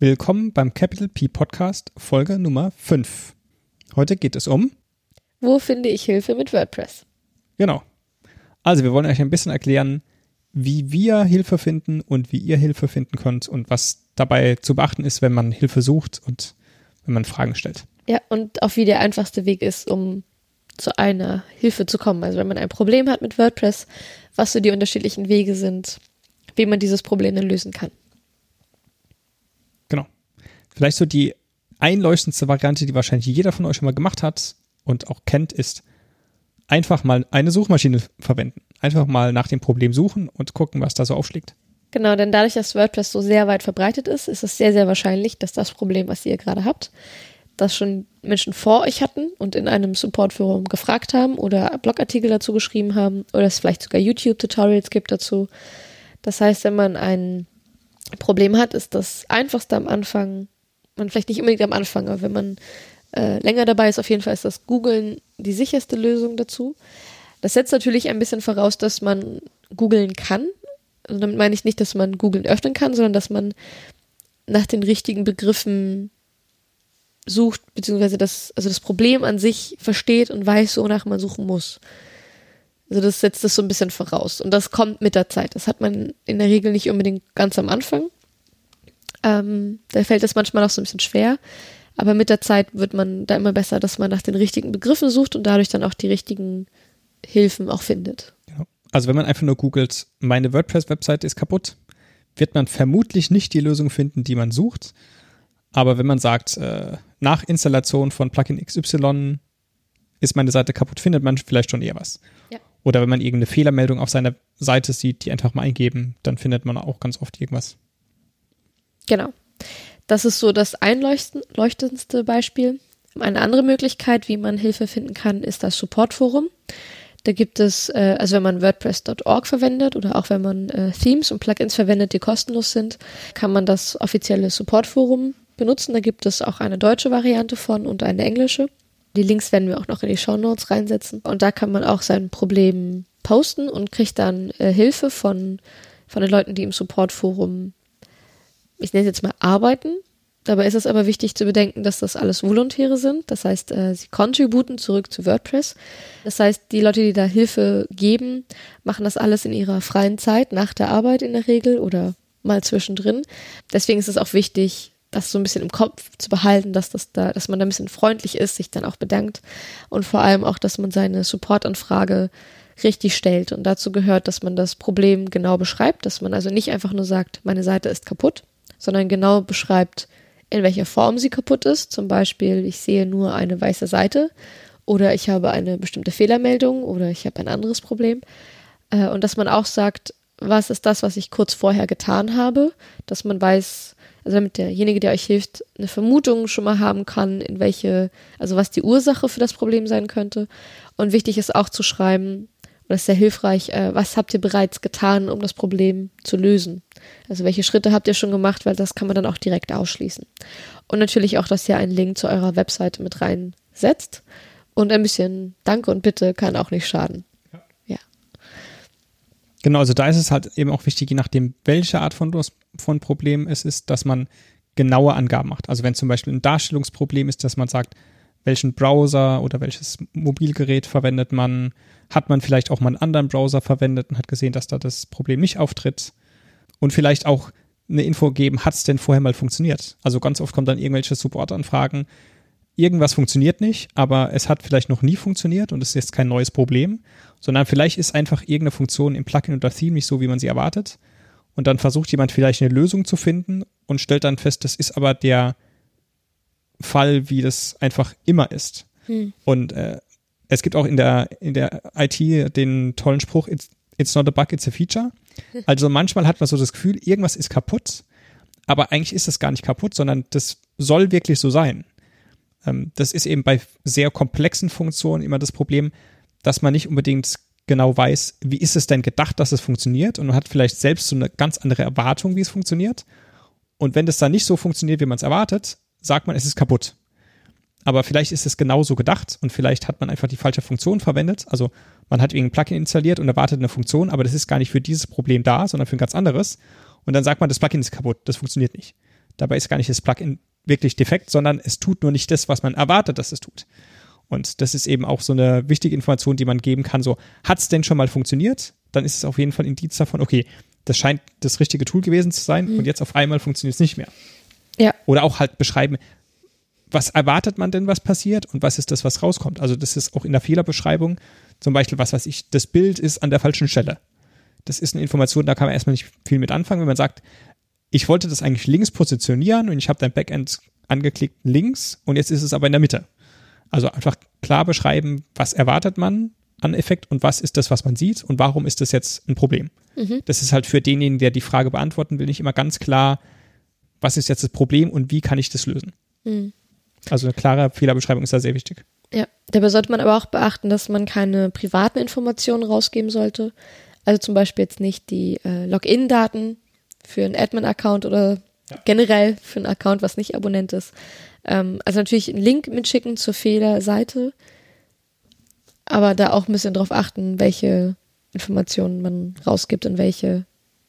Willkommen beim Capital P Podcast, Folge Nummer 5. Heute geht es um. Wo finde ich Hilfe mit WordPress? Genau. Also, wir wollen euch ein bisschen erklären, wie wir Hilfe finden und wie ihr Hilfe finden könnt und was dabei zu beachten ist, wenn man Hilfe sucht und wenn man Fragen stellt. Ja, und auch wie der einfachste Weg ist, um zu einer Hilfe zu kommen. Also, wenn man ein Problem hat mit WordPress, was so die unterschiedlichen Wege sind, wie man dieses Problem dann lösen kann. Vielleicht so die einleuchtendste Variante, die wahrscheinlich jeder von euch schon mal gemacht hat und auch kennt, ist einfach mal eine Suchmaschine verwenden. Einfach mal nach dem Problem suchen und gucken, was da so aufschlägt. Genau, denn dadurch, dass WordPress so sehr weit verbreitet ist, ist es sehr, sehr wahrscheinlich, dass das Problem, was ihr gerade habt, das schon Menschen vor euch hatten und in einem Supportforum gefragt haben oder Blogartikel dazu geschrieben haben oder es vielleicht sogar YouTube-Tutorials gibt dazu. Das heißt, wenn man ein Problem hat, ist das einfachste am Anfang, man vielleicht nicht unbedingt am Anfang, aber wenn man äh, länger dabei ist, auf jeden Fall ist das Googlen die sicherste Lösung dazu. Das setzt natürlich ein bisschen voraus, dass man googeln kann. Also damit meine ich nicht, dass man Googlen öffnen kann, sondern dass man nach den richtigen Begriffen sucht, beziehungsweise das, also das Problem an sich versteht und weiß, wonach man suchen muss. Also das setzt das so ein bisschen voraus. Und das kommt mit der Zeit. Das hat man in der Regel nicht unbedingt ganz am Anfang. Ähm, da fällt es manchmal auch so ein bisschen schwer. Aber mit der Zeit wird man da immer besser, dass man nach den richtigen Begriffen sucht und dadurch dann auch die richtigen Hilfen auch findet. Ja. Also wenn man einfach nur googelt, meine WordPress-Webseite ist kaputt, wird man vermutlich nicht die Lösung finden, die man sucht. Aber wenn man sagt, äh, nach Installation von Plugin XY ist meine Seite kaputt, findet man vielleicht schon eher was. Ja. Oder wenn man irgendeine Fehlermeldung auf seiner Seite sieht, die einfach mal eingeben, dann findet man auch ganz oft irgendwas. Genau. Das ist so das einleuchtendste Beispiel. Eine andere Möglichkeit, wie man Hilfe finden kann, ist das Supportforum. Da gibt es, äh, also wenn man WordPress.org verwendet oder auch wenn man äh, Themes und Plugins verwendet, die kostenlos sind, kann man das offizielle Supportforum benutzen. Da gibt es auch eine deutsche Variante von und eine englische. Die Links werden wir auch noch in die Show Notes reinsetzen. Und da kann man auch sein Problem posten und kriegt dann äh, Hilfe von, von den Leuten, die im Supportforum, ich nenne es jetzt mal, arbeiten. Dabei ist es aber wichtig zu bedenken, dass das alles Volontäre sind. Das heißt, äh, sie contributen zurück zu WordPress. Das heißt, die Leute, die da Hilfe geben, machen das alles in ihrer freien Zeit, nach der Arbeit in der Regel oder mal zwischendrin. Deswegen ist es auch wichtig, das so ein bisschen im Kopf zu behalten, dass das da, dass man da ein bisschen freundlich ist, sich dann auch bedankt und vor allem auch, dass man seine Supportanfrage richtig stellt. Und dazu gehört, dass man das Problem genau beschreibt, dass man also nicht einfach nur sagt, meine Seite ist kaputt, sondern genau beschreibt, in welcher Form sie kaputt ist. Zum Beispiel, ich sehe nur eine weiße Seite oder ich habe eine bestimmte Fehlermeldung oder ich habe ein anderes Problem. Äh, und dass man auch sagt, was ist das, was ich kurz vorher getan habe, dass man weiß, also damit derjenige, der euch hilft, eine Vermutung schon mal haben kann, in welche, also was die Ursache für das Problem sein könnte. Und wichtig ist auch zu schreiben, das ist sehr hilfreich, äh, was habt ihr bereits getan, um das Problem zu lösen? Also welche Schritte habt ihr schon gemacht, weil das kann man dann auch direkt ausschließen. Und natürlich auch, dass ihr einen Link zu eurer Webseite mit reinsetzt. Und ein bisschen Danke und Bitte kann auch nicht schaden. Genau, also da ist es halt eben auch wichtig, je nachdem, welche Art von, von Problem es ist, dass man genaue Angaben macht. Also wenn zum Beispiel ein Darstellungsproblem ist, dass man sagt, welchen Browser oder welches Mobilgerät verwendet man, hat man vielleicht auch mal einen anderen Browser verwendet und hat gesehen, dass da das Problem nicht auftritt und vielleicht auch eine Info geben, hat es denn vorher mal funktioniert? Also ganz oft kommen dann irgendwelche Supportanfragen, irgendwas funktioniert nicht, aber es hat vielleicht noch nie funktioniert und es ist jetzt kein neues Problem, sondern vielleicht ist einfach irgendeine Funktion im Plugin oder Theme nicht so, wie man sie erwartet. Und dann versucht jemand vielleicht eine Lösung zu finden und stellt dann fest, das ist aber der Fall, wie das einfach immer ist. Hm. Und äh, es gibt auch in der, in der IT den tollen Spruch, it's, it's not a bug, it's a feature. Also manchmal hat man so das Gefühl, irgendwas ist kaputt, aber eigentlich ist es gar nicht kaputt, sondern das soll wirklich so sein. Ähm, das ist eben bei sehr komplexen Funktionen immer das Problem, dass man nicht unbedingt genau weiß, wie ist es denn gedacht, dass es funktioniert und man hat vielleicht selbst so eine ganz andere Erwartung, wie es funktioniert. Und wenn das dann nicht so funktioniert, wie man es erwartet, sagt man, es ist kaputt. Aber vielleicht ist es genauso gedacht und vielleicht hat man einfach die falsche Funktion verwendet. Also man hat irgendein Plugin installiert und erwartet eine Funktion, aber das ist gar nicht für dieses Problem da, sondern für ein ganz anderes. Und dann sagt man, das Plugin ist kaputt, das funktioniert nicht Dabei ist gar nicht das Plugin wirklich defekt, sondern es tut nur nicht das, was man erwartet, dass es tut. Und das ist eben auch so eine wichtige Information, die man geben kann. So, hat es denn schon mal funktioniert? Dann ist es auf jeden Fall ein Indiz davon, okay, das scheint das richtige Tool gewesen zu sein mhm. und jetzt auf einmal funktioniert es nicht mehr. Ja. Oder auch halt beschreiben, was erwartet man denn, was passiert und was ist das, was rauskommt. Also das ist auch in der Fehlerbeschreibung zum Beispiel, was weiß ich, das Bild ist an der falschen Stelle. Das ist eine Information, da kann man erstmal nicht viel mit anfangen, wenn man sagt, ich wollte das eigentlich links positionieren und ich habe dein Backend angeklickt links und jetzt ist es aber in der Mitte. Also einfach klar beschreiben, was erwartet man an Effekt und was ist das, was man sieht und warum ist das jetzt ein Problem. Mhm. Das ist halt für denjenigen, der die Frage beantworten will, nicht immer ganz klar, was ist jetzt das Problem und wie kann ich das lösen. Mhm. Also eine klare Fehlerbeschreibung ist da sehr wichtig. Ja, dabei sollte man aber auch beachten, dass man keine privaten Informationen rausgeben sollte. Also zum Beispiel jetzt nicht die äh, Login-Daten für einen Admin-Account oder ja. generell für einen Account, was nicht Abonnent ist. Ähm, also natürlich einen Link mitschicken zur Fehlerseite, aber da auch ein bisschen drauf achten, welche Informationen man rausgibt und welche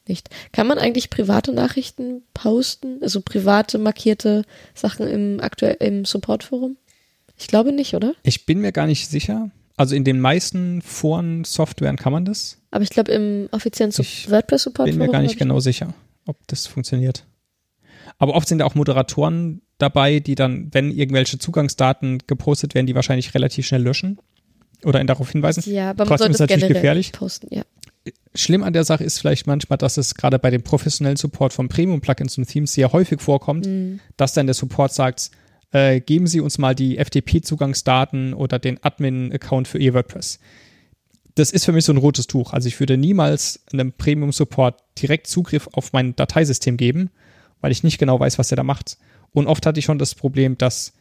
nicht. Kann man eigentlich private Nachrichten posten, also private markierte Sachen im aktuell im Supportforum? Ich glaube nicht, oder? Ich bin mir gar nicht sicher. Also in den meisten Foren-Softwaren kann man das. Aber ich glaube im offiziellen WordPress-Support. Ich bin mir gar nicht genau sicher, ob das funktioniert. Aber oft sind da auch Moderatoren dabei, die dann, wenn irgendwelche Zugangsdaten gepostet werden, die wahrscheinlich relativ schnell löschen oder ihn darauf hinweisen. Ja, aber man Trotzdem sollte ist natürlich gefährlich. Posten, ja. Schlimm an der Sache ist vielleicht manchmal, dass es gerade bei dem professionellen Support von Premium-Plugins und Themes sehr häufig vorkommt, mhm. dass dann der Support sagt, äh, geben Sie uns mal die FTP-Zugangsdaten oder den Admin-Account für Ihr WordPress. Das ist für mich so ein rotes Tuch. Also ich würde niemals einem Premium-Support direkt Zugriff auf mein Dateisystem geben, weil ich nicht genau weiß, was er da macht. Und oft hatte ich schon das Problem, dass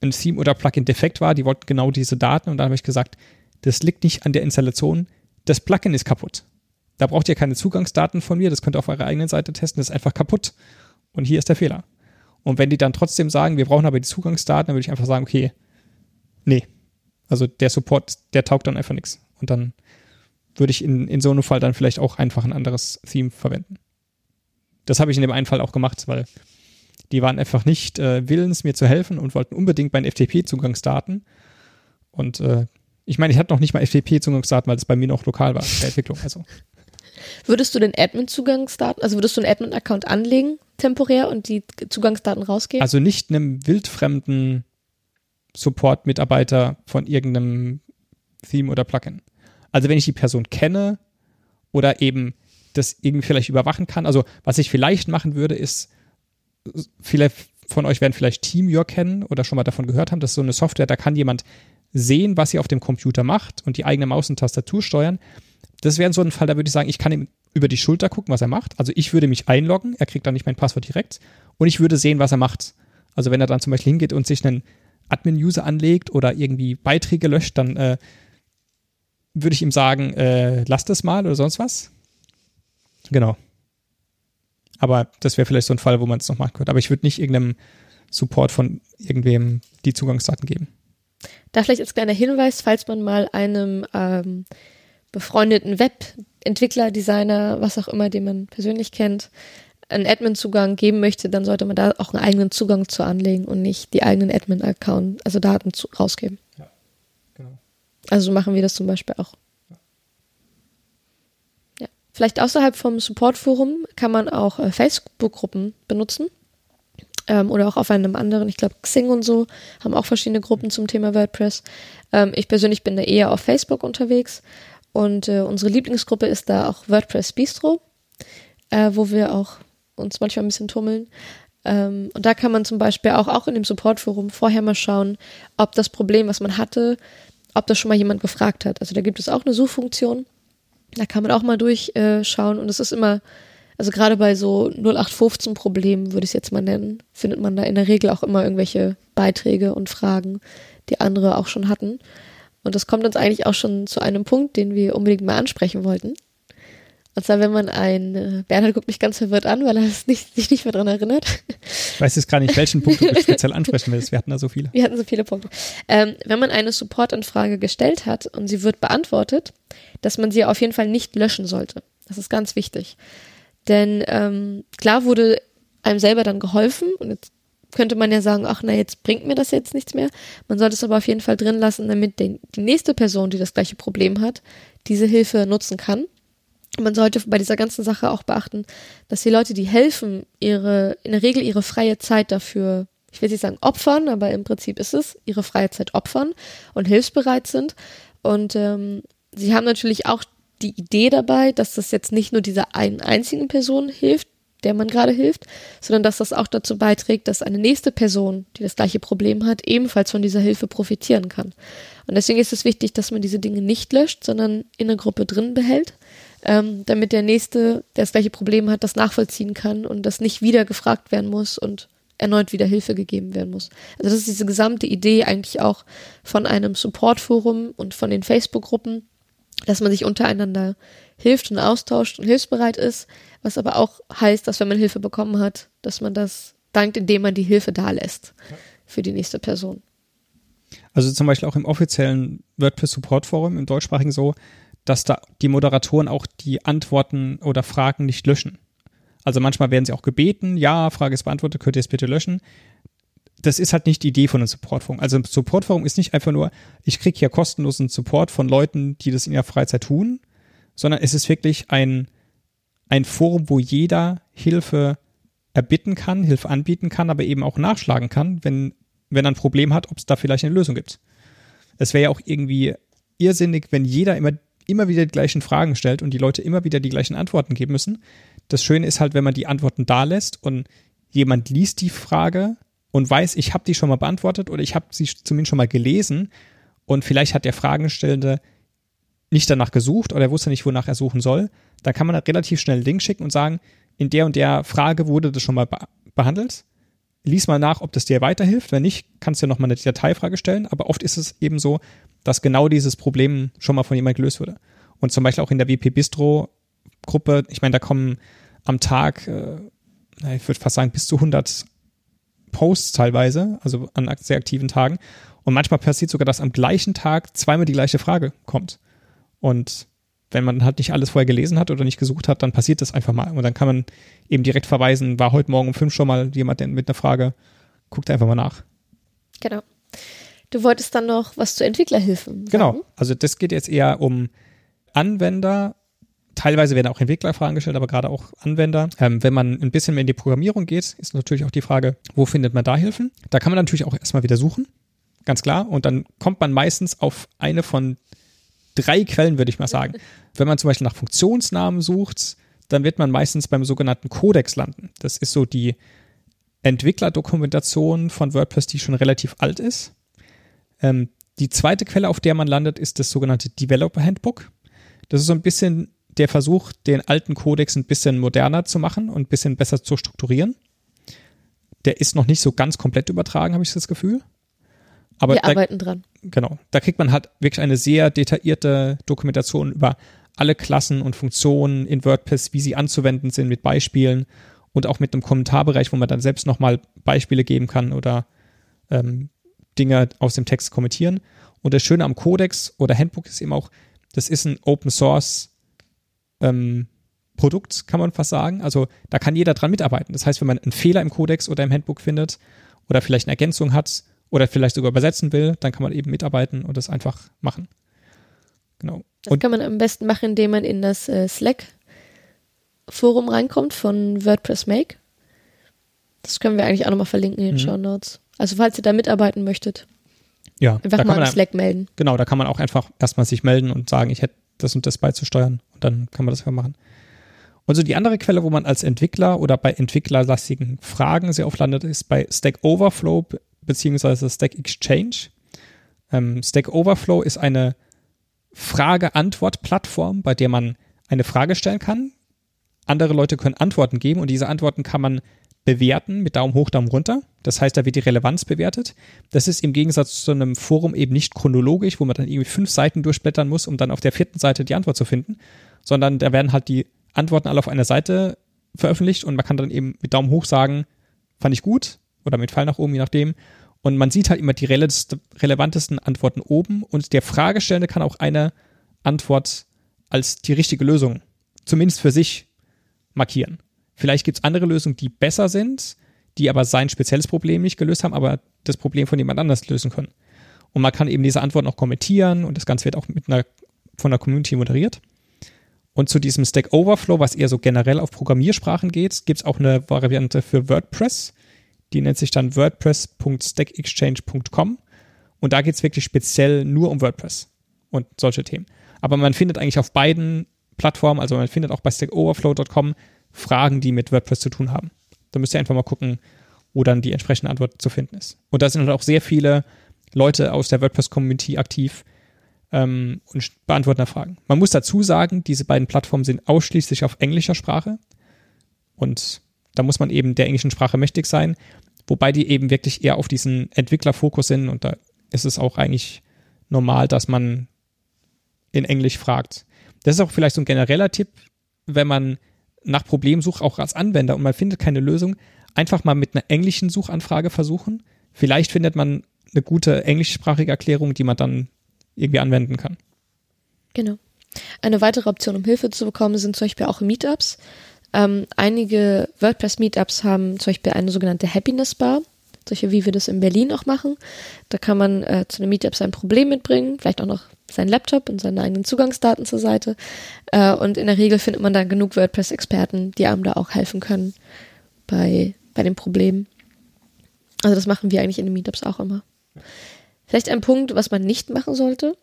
ein Theme oder Plugin defekt war. Die wollten genau diese Daten und dann habe ich gesagt, das liegt nicht an der Installation, das Plugin ist kaputt. Da braucht ihr keine Zugangsdaten von mir, das könnt ihr auf eurer eigenen Seite testen, das ist einfach kaputt. Und hier ist der Fehler. Und wenn die dann trotzdem sagen, wir brauchen aber die Zugangsdaten, dann würde ich einfach sagen, okay, nee. Also der Support, der taugt dann einfach nichts. Und dann würde ich in, in so einem Fall dann vielleicht auch einfach ein anderes Theme verwenden. Das habe ich in dem einen Fall auch gemacht, weil die waren einfach nicht äh, willens, mir zu helfen und wollten unbedingt meine FTP-Zugangsdaten. Und äh, ich meine, ich hatte noch nicht mal FTP-Zugangsdaten, weil es bei mir noch lokal war, der Entwicklung. Also. Würdest du den Admin-Zugangsdaten, also würdest du einen Admin-Account anlegen, temporär, und die Zugangsdaten rausgeben? Also nicht einem wildfremden Support-Mitarbeiter von irgendeinem Theme oder Plugin. Also wenn ich die Person kenne oder eben das irgendwie vielleicht überwachen kann. Also was ich vielleicht machen würde, ist viele von euch werden vielleicht TeamViewer kennen oder schon mal davon gehört haben. Das ist so eine Software, da kann jemand sehen, was ihr auf dem Computer macht und die eigene Maus und Tastatur steuern. Das wäre so ein Fall, da würde ich sagen, ich kann ihm über die Schulter gucken, was er macht. Also ich würde mich einloggen, er kriegt dann nicht mein Passwort direkt und ich würde sehen, was er macht. Also wenn er dann zum Beispiel hingeht und sich einen Admin-User anlegt oder irgendwie Beiträge löscht, dann äh, würde ich ihm sagen, äh, lass das mal oder sonst was. Genau. Aber das wäre vielleicht so ein Fall, wo man es noch machen könnte. Aber ich würde nicht irgendeinem Support von irgendwem die Zugangsdaten geben. Da vielleicht als kleiner Hinweis, falls man mal einem ähm, befreundeten Webentwickler, Designer, was auch immer, den man persönlich kennt, einen Admin-Zugang geben möchte, dann sollte man da auch einen eigenen Zugang zu anlegen und nicht die eigenen Admin-Account, also Daten zu, rausgeben. Ja, genau. Also so machen wir das zum Beispiel auch. Vielleicht außerhalb vom Support-Forum kann man auch äh, Facebook-Gruppen benutzen. Ähm, oder auch auf einem anderen, ich glaube Xing und so, haben auch verschiedene Gruppen zum Thema WordPress. Ähm, ich persönlich bin da eher auf Facebook unterwegs. Und äh, unsere Lieblingsgruppe ist da auch WordPress Bistro, äh, wo wir auch uns manchmal ein bisschen tummeln. Ähm, und da kann man zum Beispiel auch, auch in dem Support-Forum vorher mal schauen, ob das Problem, was man hatte, ob das schon mal jemand gefragt hat. Also da gibt es auch eine Suchfunktion da kann man auch mal durchschauen und es ist immer, also gerade bei so 0815 Problemen, würde ich es jetzt mal nennen, findet man da in der Regel auch immer irgendwelche Beiträge und Fragen, die andere auch schon hatten. Und das kommt uns eigentlich auch schon zu einem Punkt, den wir unbedingt mal ansprechen wollten. Und zwar, wenn man ein, äh, Bernhard guckt mich ganz verwirrt an, weil er nicht, sich nicht mehr daran erinnert. Ich weiß jetzt gar nicht, welchen Punkt du speziell ansprechen willst. Wir hatten da so viele. Wir hatten so viele Punkte. Ähm, wenn man eine Supportanfrage gestellt hat und sie wird beantwortet, dass man sie auf jeden Fall nicht löschen sollte. Das ist ganz wichtig. Denn ähm, klar wurde einem selber dann geholfen und jetzt könnte man ja sagen, ach na, jetzt bringt mir das jetzt nichts mehr. Man sollte es aber auf jeden Fall drin lassen, damit die nächste Person, die das gleiche Problem hat, diese Hilfe nutzen kann. Man sollte bei dieser ganzen Sache auch beachten, dass die Leute, die helfen, ihre, in der Regel ihre freie Zeit dafür, ich will nicht sagen opfern, aber im Prinzip ist es, ihre freie Zeit opfern und hilfsbereit sind. Und ähm, sie haben natürlich auch die Idee dabei, dass das jetzt nicht nur dieser einen einzigen Person hilft, der man gerade hilft, sondern dass das auch dazu beiträgt, dass eine nächste Person, die das gleiche Problem hat, ebenfalls von dieser Hilfe profitieren kann. Und deswegen ist es wichtig, dass man diese Dinge nicht löscht, sondern in der Gruppe drin behält, ähm, damit der nächste, der das gleiche Problem hat, das nachvollziehen kann und das nicht wieder gefragt werden muss und erneut wieder Hilfe gegeben werden muss. Also das ist diese gesamte Idee eigentlich auch von einem Supportforum und von den Facebook-Gruppen, dass man sich untereinander hilft und austauscht und hilfsbereit ist, was aber auch heißt, dass wenn man Hilfe bekommen hat, dass man das dankt, indem man die Hilfe da lässt für die nächste Person. Also zum Beispiel auch im offiziellen WordPress Support Forum im deutschsprachigen so, dass da die Moderatoren auch die Antworten oder Fragen nicht löschen. Also manchmal werden sie auch gebeten, ja, Frage ist beantwortet, könnt ihr es bitte löschen. Das ist halt nicht die Idee von einem Supportforum. Also ein Supportforum ist nicht einfach nur, ich kriege hier kostenlosen Support von Leuten, die das in ihrer Freizeit tun, sondern es ist wirklich ein, ein Forum, wo jeder Hilfe erbitten kann, Hilfe anbieten kann, aber eben auch nachschlagen kann, wenn, wenn er ein Problem hat, ob es da vielleicht eine Lösung gibt. Es wäre ja auch irgendwie irrsinnig, wenn jeder immer, immer wieder die gleichen Fragen stellt und die Leute immer wieder die gleichen Antworten geben müssen. Das Schöne ist halt, wenn man die Antworten da lässt und jemand liest die Frage und weiß, ich habe die schon mal beantwortet oder ich habe sie zumindest schon mal gelesen und vielleicht hat der Fragestellende nicht danach gesucht oder er wusste nicht, wonach er suchen soll, dann kann man da relativ schnell einen Link schicken und sagen, in der und der Frage wurde das schon mal be behandelt. Lies mal nach, ob das dir weiterhilft. Wenn nicht, kannst du ja nochmal eine Detailfrage stellen. Aber oft ist es eben so, dass genau dieses Problem schon mal von jemandem gelöst wurde. Und zum Beispiel auch in der WP Bistro Gruppe, ich meine, da kommen am Tag, äh, ich würde fast sagen, bis zu 100 Posts teilweise, also an sehr aktiven Tagen. Und manchmal passiert sogar, dass am gleichen Tag zweimal die gleiche Frage kommt. Und wenn man halt nicht alles vorher gelesen hat oder nicht gesucht hat, dann passiert das einfach mal. Und dann kann man eben direkt verweisen, war heute Morgen um fünf schon mal jemand mit einer Frage, guckt einfach mal nach. Genau. Du wolltest dann noch was zu Entwicklerhilfen sagen? Genau. Also das geht jetzt eher um Anwender. Teilweise werden auch Entwicklerfragen gestellt, aber gerade auch Anwender. Ähm, wenn man ein bisschen mehr in die Programmierung geht, ist natürlich auch die Frage, wo findet man da Hilfen? Da kann man natürlich auch erstmal wieder suchen. Ganz klar. Und dann kommt man meistens auf eine von drei Quellen, würde ich mal sagen. Wenn man zum Beispiel nach Funktionsnamen sucht, dann wird man meistens beim sogenannten Codex landen. Das ist so die Entwicklerdokumentation von WordPress, die schon relativ alt ist. Ähm, die zweite Quelle, auf der man landet, ist das sogenannte Developer Handbook. Das ist so ein bisschen der Versuch, den alten Codex ein bisschen moderner zu machen und ein bisschen besser zu strukturieren. Der ist noch nicht so ganz komplett übertragen, habe ich das Gefühl. Aber Wir da, arbeiten dran. Genau. Da kriegt man halt wirklich eine sehr detaillierte Dokumentation über alle Klassen und Funktionen in WordPress, wie sie anzuwenden sind mit Beispielen und auch mit einem Kommentarbereich, wo man dann selbst nochmal Beispiele geben kann oder ähm, Dinge aus dem Text kommentieren. Und das Schöne am Codex oder Handbook ist eben auch, das ist ein Open Source ähm, Produkt, kann man fast sagen. Also da kann jeder dran mitarbeiten. Das heißt, wenn man einen Fehler im Codex oder im Handbook findet oder vielleicht eine Ergänzung hat oder vielleicht sogar übersetzen will, dann kann man eben mitarbeiten und das einfach machen. Genau. Das und kann man am besten machen, indem man in das äh, Slack-Forum reinkommt von WordPress Make. Das können wir eigentlich auch nochmal verlinken in den mhm. Show Notes. Also falls ihr da mitarbeiten möchtet, ja, einfach mal an Slack melden. Genau, da kann man auch einfach erstmal sich melden und sagen, ich hätte das und das beizusteuern und dann kann man das ja machen. Und so die andere Quelle, wo man als Entwickler oder bei entwicklerlastigen Fragen sehr oft landet, ist bei Stack Overflow beziehungsweise Stack Exchange. Ähm, Stack Overflow ist eine Frage-Antwort-Plattform, bei der man eine Frage stellen kann. Andere Leute können Antworten geben und diese Antworten kann man bewerten mit Daumen hoch, Daumen runter. Das heißt, da wird die Relevanz bewertet. Das ist im Gegensatz zu einem Forum eben nicht chronologisch, wo man dann irgendwie fünf Seiten durchblättern muss, um dann auf der vierten Seite die Antwort zu finden, sondern da werden halt die Antworten alle auf einer Seite veröffentlicht und man kann dann eben mit Daumen hoch sagen, fand ich gut oder mit Pfeil nach oben, je nachdem. Und man sieht halt immer die relevantesten Antworten oben und der Fragestellende kann auch eine Antwort als die richtige Lösung, zumindest für sich, markieren. Vielleicht gibt es andere Lösungen, die besser sind, die aber sein spezielles Problem nicht gelöst haben, aber das Problem von jemand anders lösen können. Und man kann eben diese Antwort noch kommentieren und das Ganze wird auch mit einer, von der Community moderiert. Und zu diesem Stack Overflow, was eher so generell auf Programmiersprachen geht, gibt es auch eine Variante für WordPress. Die nennt sich dann wordpress.stackexchange.com. Und da geht es wirklich speziell nur um WordPress und solche Themen. Aber man findet eigentlich auf beiden Plattformen, also man findet auch bei stackoverflow.com Fragen, die mit WordPress zu tun haben. Da müsst ihr einfach mal gucken, wo dann die entsprechende Antwort zu finden ist. Und da sind halt auch sehr viele Leute aus der WordPress-Community aktiv ähm, und beantworten da Fragen. Man muss dazu sagen, diese beiden Plattformen sind ausschließlich auf englischer Sprache. Und da muss man eben der englischen Sprache mächtig sein, wobei die eben wirklich eher auf diesen Entwicklerfokus sind und da ist es auch eigentlich normal, dass man in Englisch fragt. Das ist auch vielleicht so ein genereller Tipp, wenn man nach Problemen auch als Anwender und man findet keine Lösung, einfach mal mit einer englischen Suchanfrage versuchen. Vielleicht findet man eine gute englischsprachige Erklärung, die man dann irgendwie anwenden kann. Genau. Eine weitere Option, um Hilfe zu bekommen, sind zum Beispiel auch Meetups. Ähm, einige WordPress-Meetups haben zum Beispiel eine sogenannte Happiness Bar, solche wie wir das in Berlin auch machen. Da kann man äh, zu einem Meetup sein Problem mitbringen, vielleicht auch noch seinen Laptop und seine eigenen Zugangsdaten zur Seite. Äh, und in der Regel findet man da genug WordPress-Experten, die einem da auch helfen können bei, bei den Problemen. Also das machen wir eigentlich in den Meetups auch immer. Vielleicht ein Punkt, was man nicht machen sollte,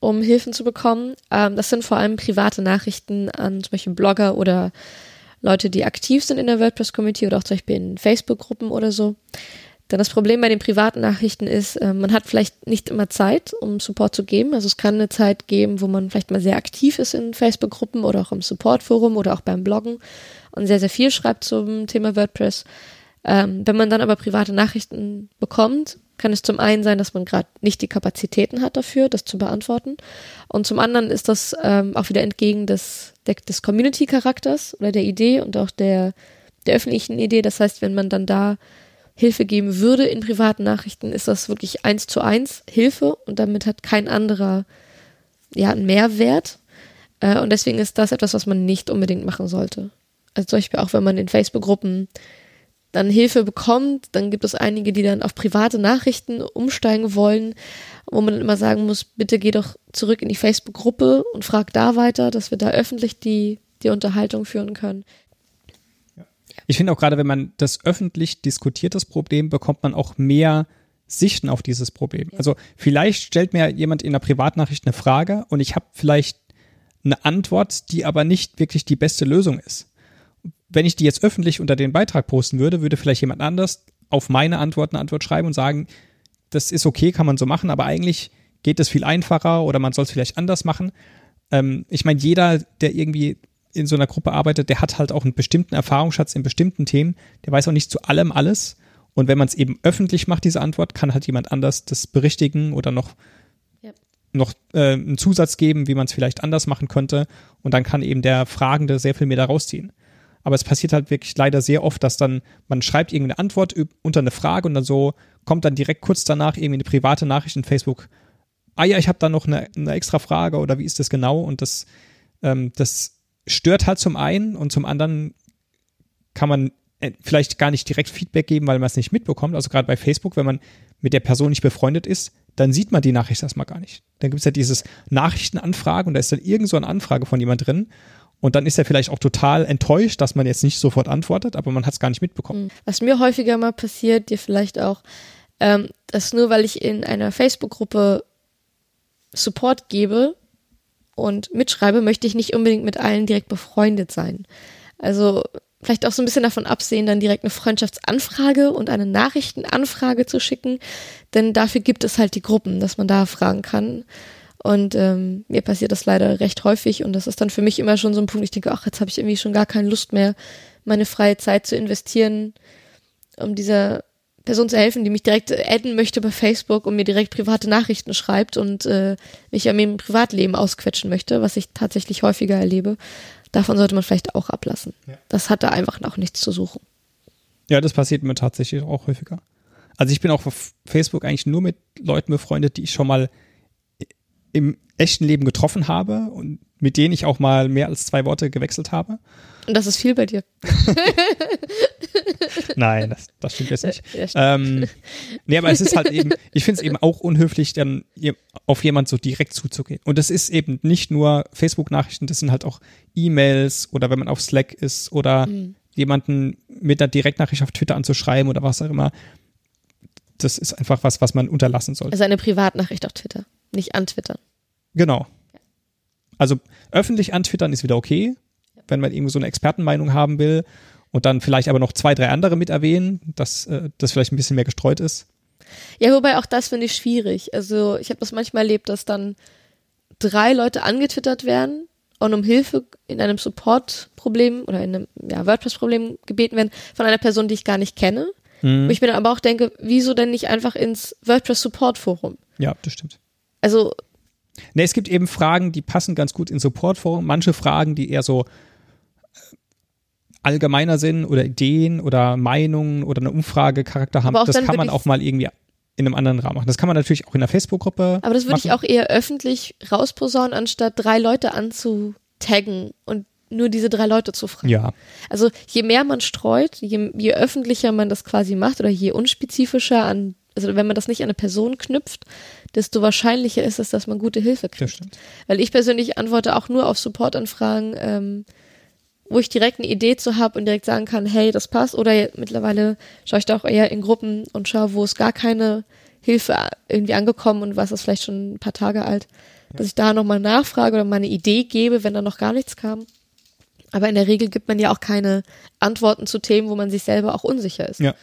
um Hilfen zu bekommen. Ähm, das sind vor allem private Nachrichten an zum Beispiel Blogger oder Leute, die aktiv sind in der WordPress-Community oder auch zum Beispiel in Facebook-Gruppen oder so. Denn das Problem bei den privaten Nachrichten ist, äh, man hat vielleicht nicht immer Zeit, um Support zu geben. Also es kann eine Zeit geben, wo man vielleicht mal sehr aktiv ist in Facebook-Gruppen oder auch im Support-Forum oder auch beim Bloggen und sehr, sehr viel schreibt zum Thema WordPress. Ähm, wenn man dann aber private Nachrichten bekommt, kann es zum einen sein, dass man gerade nicht die Kapazitäten hat dafür, das zu beantworten. Und zum anderen ist das ähm, auch wieder entgegen des, des Community-Charakters oder der Idee und auch der, der öffentlichen Idee. Das heißt, wenn man dann da Hilfe geben würde in privaten Nachrichten, ist das wirklich eins zu eins Hilfe und damit hat kein anderer ja einen Mehrwert. Äh, und deswegen ist das etwas, was man nicht unbedingt machen sollte. Also zum Beispiel auch, wenn man in Facebook-Gruppen dann Hilfe bekommt, dann gibt es einige, die dann auf private Nachrichten umsteigen wollen, wo man dann immer sagen muss, bitte geh doch zurück in die Facebook-Gruppe und frag da weiter, dass wir da öffentlich die, die Unterhaltung führen können. Ich finde auch gerade, wenn man das öffentlich diskutiert, das Problem, bekommt man auch mehr Sichten auf dieses Problem. Also vielleicht stellt mir jemand in einer Privatnachricht eine Frage und ich habe vielleicht eine Antwort, die aber nicht wirklich die beste Lösung ist. Wenn ich die jetzt öffentlich unter den Beitrag posten würde, würde vielleicht jemand anders auf meine Antwort eine Antwort schreiben und sagen, das ist okay, kann man so machen, aber eigentlich geht es viel einfacher oder man soll es vielleicht anders machen. Ähm, ich meine, jeder, der irgendwie in so einer Gruppe arbeitet, der hat halt auch einen bestimmten Erfahrungsschatz in bestimmten Themen. Der weiß auch nicht zu allem alles. Und wenn man es eben öffentlich macht, diese Antwort, kann halt jemand anders das berichtigen oder noch, ja. noch äh, einen Zusatz geben, wie man es vielleicht anders machen könnte. Und dann kann eben der Fragende sehr viel mehr da rausziehen. Aber es passiert halt wirklich leider sehr oft, dass dann man schreibt irgendeine Antwort unter eine Frage und dann so kommt dann direkt kurz danach irgendwie eine private Nachricht in Facebook. Ah ja, ich habe da noch eine, eine extra Frage oder wie ist das genau? Und das, ähm, das stört halt zum einen und zum anderen kann man äh, vielleicht gar nicht direkt Feedback geben, weil man es nicht mitbekommt. Also gerade bei Facebook, wenn man mit der Person nicht befreundet ist, dann sieht man die Nachricht erstmal gar nicht. Dann gibt es ja dieses Nachrichtenanfragen und da ist dann irgend so eine Anfrage von jemand drin. Und dann ist er vielleicht auch total enttäuscht, dass man jetzt nicht sofort antwortet, aber man hat es gar nicht mitbekommen. Hm. Was mir häufiger mal passiert, dir vielleicht auch, ähm, dass nur weil ich in einer Facebook-Gruppe Support gebe, und mitschreibe, möchte ich nicht unbedingt mit allen direkt befreundet sein. Also vielleicht auch so ein bisschen davon absehen, dann direkt eine Freundschaftsanfrage und eine Nachrichtenanfrage zu schicken, denn dafür gibt es halt die Gruppen, dass man da fragen kann. Und ähm, mir passiert das leider recht häufig und das ist dann für mich immer schon so ein Punkt, ich denke, ach, jetzt habe ich irgendwie schon gar keine Lust mehr, meine freie Zeit zu investieren, um dieser Person zu helfen, die mich direkt adden möchte bei Facebook und mir direkt private Nachrichten schreibt und äh, mich an meinem Privatleben ausquetschen möchte, was ich tatsächlich häufiger erlebe. Davon sollte man vielleicht auch ablassen. Ja. Das hat da einfach auch nichts zu suchen. Ja, das passiert mir tatsächlich auch häufiger. Also ich bin auch auf Facebook eigentlich nur mit Leuten befreundet, die ich schon mal im echten Leben getroffen habe und mit denen ich auch mal mehr als zwei Worte gewechselt habe. Und das ist viel bei dir. Nein, das, das stimmt jetzt nicht. Ja, ähm, nee, aber es ist halt eben, ich finde es eben auch unhöflich, dann auf jemand so direkt zuzugehen. Und das ist eben nicht nur Facebook-Nachrichten, das sind halt auch E-Mails oder wenn man auf Slack ist oder mhm. jemanden mit einer Direktnachricht auf Twitter anzuschreiben oder was auch immer. Das ist einfach was, was man unterlassen sollte. Also eine Privatnachricht auf Twitter, nicht an Twitter. Genau. Also öffentlich antwittern ist wieder okay, wenn man irgendwie so eine Expertenmeinung haben will und dann vielleicht aber noch zwei, drei andere mit erwähnen, dass äh, das vielleicht ein bisschen mehr gestreut ist. Ja, wobei auch das finde ich schwierig. Also ich habe das manchmal erlebt, dass dann drei Leute angetwittert werden und um Hilfe in einem Support-Problem oder in einem ja, WordPress-Problem gebeten werden von einer Person, die ich gar nicht kenne. Mhm. Wo ich mir dann aber auch denke, wieso denn nicht einfach ins WordPress-Support-Forum? Ja, das stimmt. Also Ne, es gibt eben Fragen, die passen ganz gut in Supportforen. Manche Fragen, die eher so äh, allgemeiner sind oder Ideen oder Meinungen oder eine Umfragecharakter haben, das kann man auch mal irgendwie in einem anderen Rahmen machen. Das kann man natürlich auch in der Facebook-Gruppe. Aber das würde ich auch eher öffentlich rausposaunen, anstatt drei Leute anzutaggen und nur diese drei Leute zu fragen. Ja. Also je mehr man streut, je, je öffentlicher man das quasi macht oder je unspezifischer an, also wenn man das nicht an eine Person knüpft, desto wahrscheinlicher ist es, dass man gute Hilfe kriegt. Weil ich persönlich antworte auch nur auf Supportanfragen, ähm, wo ich direkt eine Idee zu habe und direkt sagen kann, hey, das passt. Oder mittlerweile schaue ich da auch eher in Gruppen und schaue, wo es gar keine Hilfe irgendwie angekommen und was ist vielleicht schon ein paar Tage alt, dass ich da nochmal nachfrage oder mal eine Idee gebe, wenn da noch gar nichts kam. Aber in der Regel gibt man ja auch keine Antworten zu Themen, wo man sich selber auch unsicher ist. Ja.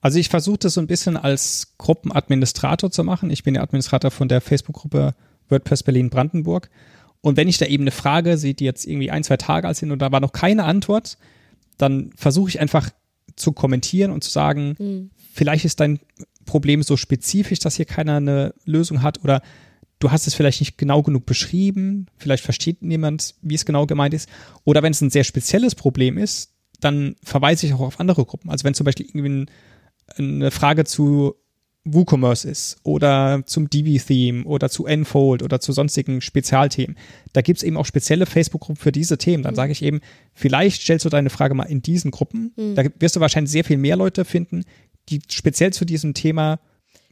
Also ich versuche das so ein bisschen als Gruppenadministrator zu machen. Ich bin der Administrator von der Facebook-Gruppe WordPress Berlin Brandenburg. Und wenn ich da eben eine Frage sehe, die jetzt irgendwie ein, zwei Tage alt sind und da war noch keine Antwort, dann versuche ich einfach zu kommentieren und zu sagen, mhm. vielleicht ist dein Problem so spezifisch, dass hier keiner eine Lösung hat oder du hast es vielleicht nicht genau genug beschrieben, vielleicht versteht niemand, wie es genau gemeint ist. Oder wenn es ein sehr spezielles Problem ist, dann verweise ich auch auf andere Gruppen. Also wenn zum Beispiel irgendwie eine Frage zu WooCommerce ist oder zum Divi-Theme oder zu Enfold oder zu sonstigen Spezialthemen. Da gibt es eben auch spezielle Facebook-Gruppen für diese Themen. Dann mhm. sage ich eben, vielleicht stellst du deine Frage mal in diesen Gruppen. Mhm. Da wirst du wahrscheinlich sehr viel mehr Leute finden, die speziell zu diesem Thema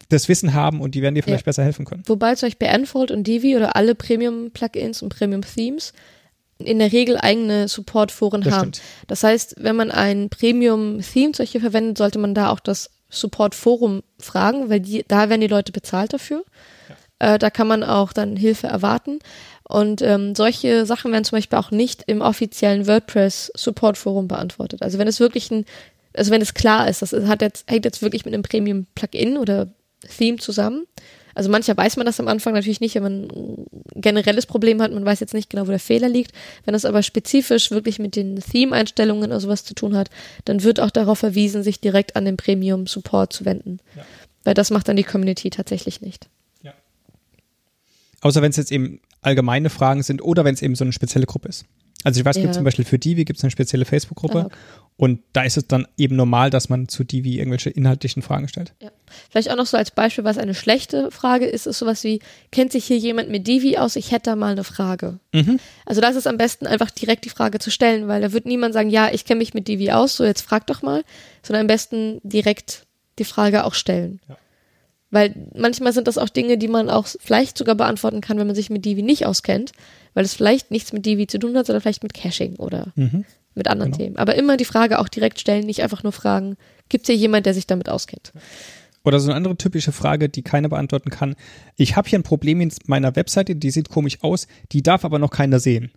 das Wissen haben und die werden dir vielleicht ja. besser helfen können. Wobei zum Beispiel Enfold und Divi oder alle Premium-Plugins und Premium-Themes in der Regel eigene Support-Foren haben. Stimmt. Das heißt, wenn man ein Premium-Theme solche verwendet, sollte man da auch das Support-Forum fragen, weil die, da werden die Leute bezahlt dafür. Ja. Äh, da kann man auch dann Hilfe erwarten. Und ähm, solche Sachen werden zum Beispiel auch nicht im offiziellen WordPress-Support-Forum beantwortet. Also wenn es wirklich ein, also wenn es klar ist, das hat jetzt, hängt jetzt wirklich mit einem Premium-Plugin oder Theme zusammen, also mancher weiß man das am Anfang natürlich nicht, wenn man ein generelles Problem hat, man weiß jetzt nicht genau, wo der Fehler liegt. Wenn das aber spezifisch wirklich mit den Theme-Einstellungen oder sowas zu tun hat, dann wird auch darauf verwiesen, sich direkt an den Premium-Support zu wenden. Ja. Weil das macht dann die Community tatsächlich nicht. Ja. Außer wenn es jetzt eben allgemeine Fragen sind oder wenn es eben so eine spezielle Gruppe ist. Also ich weiß, es ja. gibt zum Beispiel für Divi gibt es eine spezielle Facebook-Gruppe ah, okay. und da ist es dann eben normal, dass man zu Divi irgendwelche inhaltlichen Fragen stellt. Ja. Vielleicht auch noch so als Beispiel, was eine schlechte Frage ist, ist sowas wie, kennt sich hier jemand mit Divi aus? Ich hätte da mal eine Frage. Mhm. Also das ist am besten einfach direkt die Frage zu stellen, weil da wird niemand sagen, ja, ich kenne mich mit Divi aus, so jetzt frag doch mal, sondern am besten direkt die Frage auch stellen. Ja. Weil manchmal sind das auch Dinge, die man auch vielleicht sogar beantworten kann, wenn man sich mit Divi nicht auskennt weil es vielleicht nichts mit Divi zu tun hat, sondern vielleicht mit Caching oder mhm. mit anderen genau. Themen. Aber immer die Frage auch direkt stellen, nicht einfach nur fragen, gibt es hier jemand, der sich damit auskennt? Oder so eine andere typische Frage, die keiner beantworten kann. Ich habe hier ein Problem in meiner Webseite, die sieht komisch aus, die darf aber noch keiner sehen.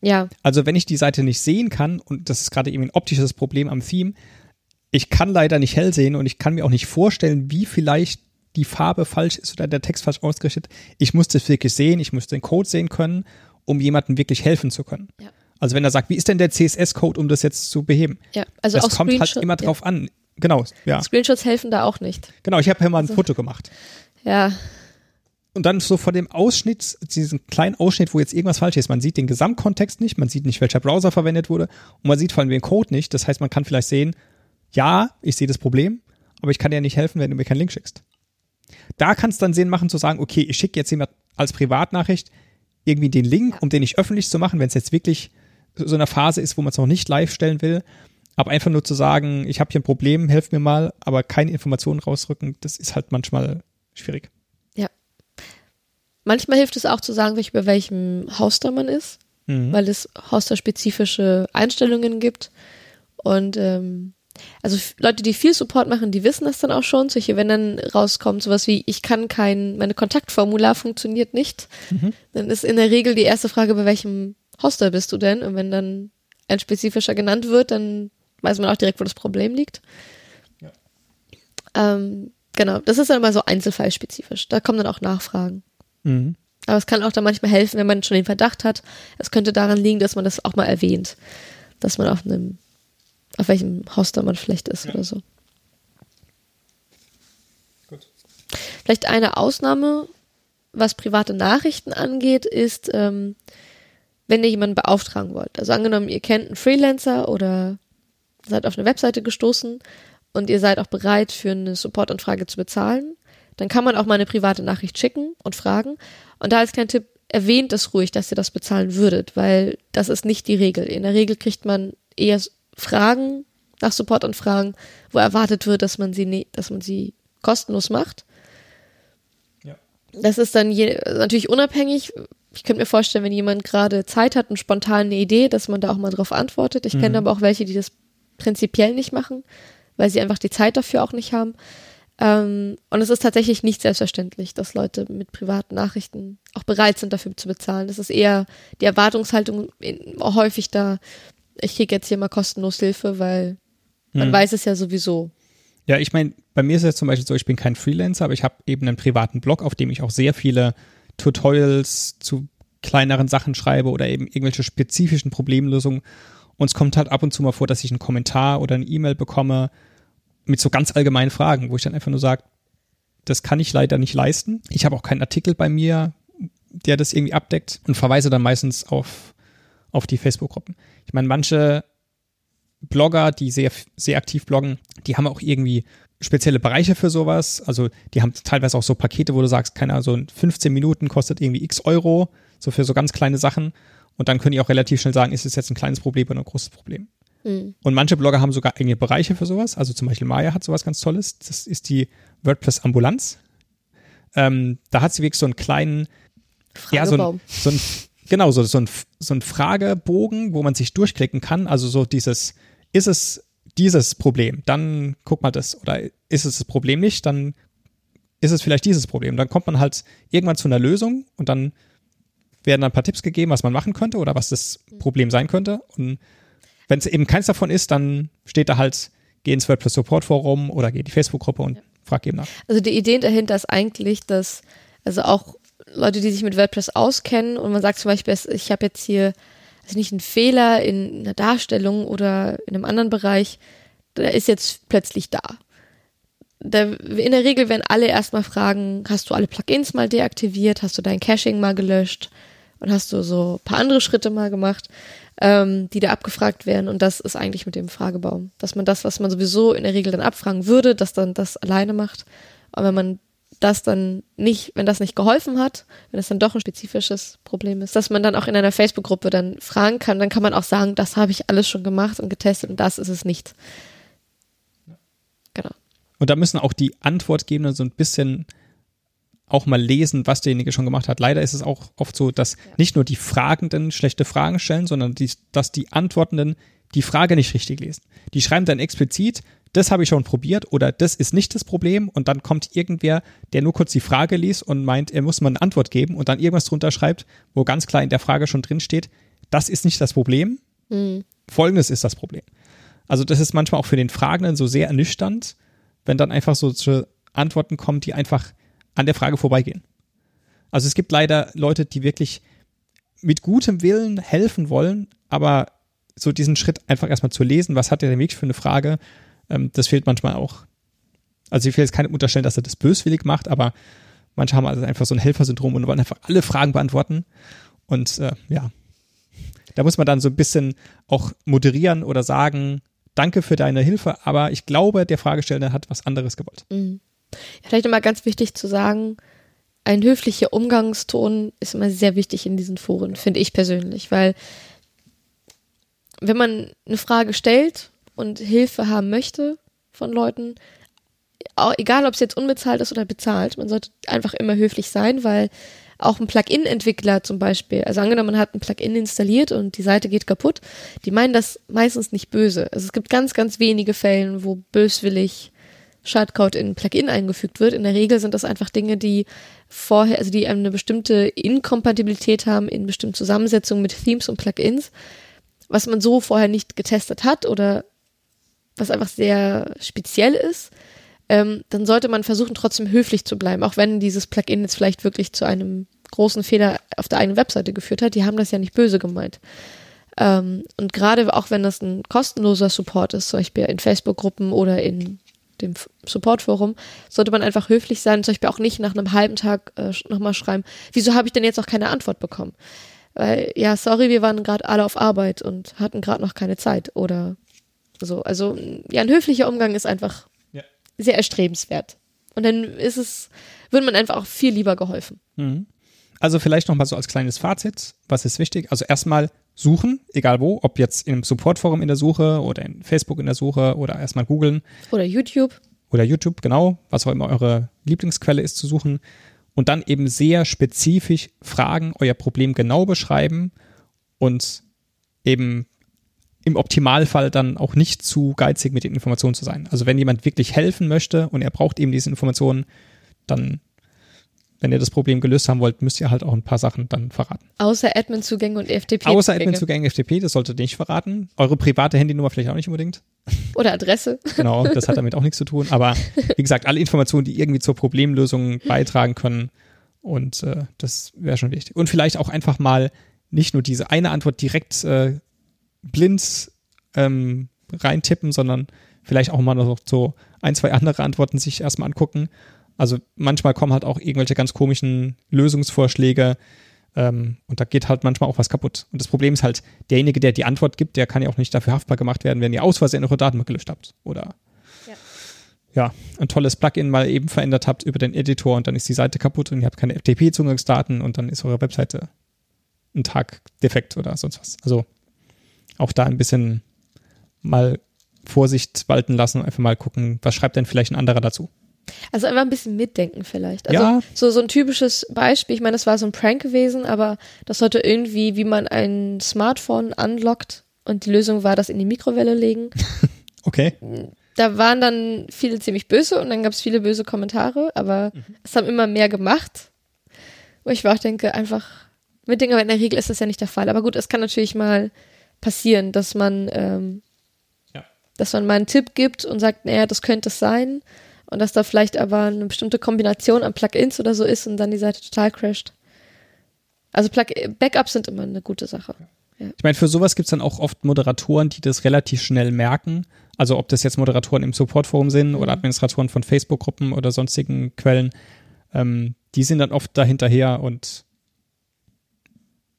Ja. Also wenn ich die Seite nicht sehen kann, und das ist gerade eben ein optisches Problem am Theme, ich kann leider nicht hell sehen und ich kann mir auch nicht vorstellen, wie vielleicht die Farbe falsch ist oder der Text falsch ausgerichtet. Ich muss das wirklich sehen, ich muss den Code sehen können um jemandem wirklich helfen zu können. Ja. Also wenn er sagt, wie ist denn der CSS-Code, um das jetzt zu beheben? Ja, also das kommt halt immer drauf ja. an. Genau, ja. Screenshots helfen da auch nicht. Genau, ich habe ja mal ein also, Foto gemacht. Ja. Und dann so vor dem Ausschnitt, diesen kleinen Ausschnitt, wo jetzt irgendwas falsch ist. Man sieht den Gesamtkontext nicht, man sieht nicht, welcher Browser verwendet wurde und man sieht vor allem den Code nicht. Das heißt, man kann vielleicht sehen, ja, ich sehe das Problem, aber ich kann dir nicht helfen, wenn du mir keinen Link schickst. Da kann es dann Sinn machen zu sagen, okay, ich schicke jetzt jemand als Privatnachricht, irgendwie den Link, um den nicht öffentlich zu machen, wenn es jetzt wirklich so eine Phase ist, wo man es noch nicht live stellen will. Aber einfach nur zu sagen, ich habe hier ein Problem, helft mir mal, aber keine Informationen rausrücken, das ist halt manchmal schwierig. Ja. Manchmal hilft es auch zu sagen, über welchem Hoster man ist, mhm. weil es hoster-spezifische Einstellungen gibt. Und ähm, also Leute, die viel Support machen, die wissen das dann auch schon. Solche, wenn dann rauskommt, sowas wie, ich kann kein, meine Kontaktformular funktioniert nicht, mhm. dann ist in der Regel die erste Frage, bei welchem Hoster bist du denn? Und wenn dann ein spezifischer genannt wird, dann weiß man auch direkt, wo das Problem liegt. Ja. Ähm, genau, das ist dann immer so einzelfallspezifisch. Da kommen dann auch Nachfragen. Mhm. Aber es kann auch dann manchmal helfen, wenn man schon den Verdacht hat. Es könnte daran liegen, dass man das auch mal erwähnt, dass man auf einem auf welchem Hoster man vielleicht ist ja. oder so. Gut. Vielleicht eine Ausnahme, was private Nachrichten angeht, ist, ähm, wenn ihr jemanden beauftragen wollt. Also angenommen, ihr kennt einen Freelancer oder seid auf eine Webseite gestoßen und ihr seid auch bereit, für eine Supportanfrage zu bezahlen, dann kann man auch mal eine private Nachricht schicken und fragen. Und da als kleiner Tipp, erwähnt es ruhig, dass ihr das bezahlen würdet, weil das ist nicht die Regel. In der Regel kriegt man eher Fragen, nach Supportanfragen, wo erwartet wird, dass man sie, ne dass man sie kostenlos macht. Ja. Das ist dann je, natürlich unabhängig. Ich könnte mir vorstellen, wenn jemand gerade Zeit hat und spontan eine Idee, dass man da auch mal drauf antwortet. Ich mhm. kenne aber auch welche, die das prinzipiell nicht machen, weil sie einfach die Zeit dafür auch nicht haben. Ähm, und es ist tatsächlich nicht selbstverständlich, dass Leute mit privaten Nachrichten auch bereit sind, dafür zu bezahlen. Das ist eher die Erwartungshaltung häufig da, ich kriege jetzt hier mal kostenlos Hilfe, weil man hm. weiß es ja sowieso. Ja, ich meine, bei mir ist es zum Beispiel so, ich bin kein Freelancer, aber ich habe eben einen privaten Blog, auf dem ich auch sehr viele Tutorials zu kleineren Sachen schreibe oder eben irgendwelche spezifischen Problemlösungen. Und es kommt halt ab und zu mal vor, dass ich einen Kommentar oder eine E-Mail bekomme mit so ganz allgemeinen Fragen, wo ich dann einfach nur sage, das kann ich leider nicht leisten. Ich habe auch keinen Artikel bei mir, der das irgendwie abdeckt und verweise dann meistens auf, auf die Facebook-Gruppen. Ich meine, manche Blogger, die sehr, sehr aktiv bloggen, die haben auch irgendwie spezielle Bereiche für sowas. Also die haben teilweise auch so Pakete, wo du sagst, keine Ahnung, so 15 Minuten kostet irgendwie x Euro, so für so ganz kleine Sachen. Und dann können die auch relativ schnell sagen, ist es jetzt ein kleines Problem oder ein großes Problem. Mhm. Und manche Blogger haben sogar eigene Bereiche für sowas. Also zum Beispiel Maya hat sowas ganz Tolles. Das ist die WordPress Ambulanz. Ähm, da hat sie wirklich so einen kleinen, ja, so ein, so ein Genau, so, so, ein, so ein Fragebogen, wo man sich durchklicken kann. Also so dieses, ist es dieses Problem, dann guck mal das. Oder ist es das Problem nicht, dann ist es vielleicht dieses Problem. Dann kommt man halt irgendwann zu einer Lösung und dann werden ein paar Tipps gegeben, was man machen könnte oder was das Problem sein könnte. Und wenn es eben keins davon ist, dann steht da halt, geh ins WordPress Support Forum oder geh in die Facebook-Gruppe und ja. frag eben nach. Also die Idee dahinter ist eigentlich, dass also auch Leute, die sich mit WordPress auskennen und man sagt zum Beispiel, ich habe jetzt hier also nicht einen Fehler in einer Darstellung oder in einem anderen Bereich, der ist jetzt plötzlich da. in der Regel werden alle erstmal fragen, hast du alle Plugins mal deaktiviert, hast du dein Caching mal gelöscht und hast du so ein paar andere Schritte mal gemacht, ähm, die da abgefragt werden und das ist eigentlich mit dem Fragebaum, dass man das, was man sowieso in der Regel dann abfragen würde, dass dann das alleine macht. Und wenn man das dann nicht, wenn das nicht geholfen hat, wenn es dann doch ein spezifisches Problem ist, dass man dann auch in einer Facebook-Gruppe dann fragen kann, dann kann man auch sagen, das habe ich alles schon gemacht und getestet und das ist es nicht. Genau. Und da müssen auch die Antwortgebenden so ein bisschen auch mal lesen, was derjenige schon gemacht hat. Leider ist es auch oft so, dass ja. nicht nur die Fragenden schlechte Fragen stellen, sondern die, dass die Antwortenden die Frage nicht richtig lesen. Die schreiben dann explizit, das habe ich schon probiert oder das ist nicht das Problem und dann kommt irgendwer, der nur kurz die Frage liest und meint, er muss mal eine Antwort geben und dann irgendwas drunter schreibt, wo ganz klar in der Frage schon drin steht, das ist nicht das Problem, mhm. folgendes ist das Problem. Also das ist manchmal auch für den Fragenden so sehr ernüchternd, wenn dann einfach so zu Antworten kommen, die einfach an der Frage vorbeigehen. Also es gibt leider Leute, die wirklich mit gutem Willen helfen wollen, aber so diesen Schritt einfach erstmal zu lesen, was hat der denn wirklich für eine Frage, ähm, das fehlt manchmal auch. Also ich will jetzt keinem unterstellen, dass er das böswillig macht, aber manche haben also einfach so ein Helfersyndrom und wollen einfach alle Fragen beantworten. Und äh, ja, da muss man dann so ein bisschen auch moderieren oder sagen, danke für deine Hilfe, aber ich glaube, der Fragestellende hat was anderes gewollt. Mhm. Vielleicht nochmal ganz wichtig zu sagen, ein höflicher Umgangston ist immer sehr wichtig in diesen Foren, finde ich persönlich, weil wenn man eine Frage stellt und Hilfe haben möchte von Leuten, auch, egal ob es jetzt unbezahlt ist oder bezahlt, man sollte einfach immer höflich sein, weil auch ein Plugin-Entwickler zum Beispiel, also angenommen, man hat ein Plugin installiert und die Seite geht kaputt, die meinen das meistens nicht böse. Also es gibt ganz, ganz wenige Fälle, wo böswillig Schadcode in ein Plugin eingefügt wird. In der Regel sind das einfach Dinge, die vorher, also die eine bestimmte Inkompatibilität haben in bestimmten Zusammensetzungen mit Themes und Plugins, was man so vorher nicht getestet hat oder was einfach sehr speziell ist. Ähm, dann sollte man versuchen, trotzdem höflich zu bleiben, auch wenn dieses Plugin jetzt vielleicht wirklich zu einem großen Fehler auf der eigenen Webseite geführt hat. Die haben das ja nicht böse gemeint. Ähm, und gerade auch wenn das ein kostenloser Support ist, zum Beispiel in Facebook-Gruppen oder in dem Supportforum, sollte man einfach höflich sein, zum Beispiel auch nicht nach einem halben Tag äh, nochmal schreiben, wieso habe ich denn jetzt noch keine Antwort bekommen? Weil, ja, sorry, wir waren gerade alle auf Arbeit und hatten gerade noch keine Zeit oder so. Also, ja, ein höflicher Umgang ist einfach ja. sehr erstrebenswert. Und dann ist es, wird man einfach auch viel lieber geholfen. Mhm. Also vielleicht nochmal so als kleines Fazit, was ist wichtig? Also erstmal suchen, egal wo, ob jetzt im Supportforum in der Suche oder in Facebook in der Suche oder erstmal googeln. Oder YouTube. Oder YouTube, genau, was auch immer eure Lieblingsquelle ist zu suchen. Und dann eben sehr spezifisch fragen, euer Problem genau beschreiben und eben im Optimalfall dann auch nicht zu geizig mit den Informationen zu sein. Also wenn jemand wirklich helfen möchte und er braucht eben diese Informationen, dann wenn ihr das Problem gelöst haben wollt, müsst ihr halt auch ein paar Sachen dann verraten. Außer Admin-Zugänge und FTP. Außer Admin-Zugänge, FTP, das solltet ihr nicht verraten. Eure private Handynummer vielleicht auch nicht unbedingt. Oder Adresse. Genau, das hat damit auch nichts zu tun. Aber wie gesagt, alle Informationen, die irgendwie zur Problemlösung beitragen können. Und äh, das wäre schon wichtig. Und vielleicht auch einfach mal nicht nur diese eine Antwort direkt äh, blind ähm, reintippen, sondern vielleicht auch mal noch so ein, zwei andere Antworten sich erstmal angucken also manchmal kommen halt auch irgendwelche ganz komischen Lösungsvorschläge ähm, und da geht halt manchmal auch was kaputt. Und das Problem ist halt, derjenige, der die Antwort gibt, der kann ja auch nicht dafür haftbar gemacht werden, wenn ihr aus Versehen eure Datenbank gelöscht habt. Oder ja. ja, ein tolles Plugin mal eben verändert habt über den Editor und dann ist die Seite kaputt und ihr habt keine FTP-Zugangsdaten und dann ist eure Webseite ein Tag defekt oder sonst was. Also auch da ein bisschen mal Vorsicht walten lassen und einfach mal gucken, was schreibt denn vielleicht ein anderer dazu. Also einfach ein bisschen mitdenken vielleicht. Also ja. so, so ein typisches Beispiel, ich meine, das war so ein Prank gewesen, aber das sollte irgendwie, wie man ein Smartphone unlockt und die Lösung war, das in die Mikrowelle legen. okay. Da waren dann viele ziemlich böse und dann gab es viele böse Kommentare, aber mhm. es haben immer mehr gemacht. Wo ich auch denke, einfach mitdenken, aber in der Regel ist das ja nicht der Fall. Aber gut, es kann natürlich mal passieren, dass man, ähm, ja. dass man mal einen Tipp gibt und sagt, naja, das könnte es sein und dass da vielleicht aber eine bestimmte Kombination an Plugins oder so ist und dann die Seite total crasht. Also Plug Backups sind immer eine gute Sache. Ja. Ich meine, für sowas gibt es dann auch oft Moderatoren, die das relativ schnell merken. Also ob das jetzt Moderatoren im Supportforum sind mhm. oder Administratoren von Facebook-Gruppen oder sonstigen Quellen, ähm, die sind dann oft dahinterher und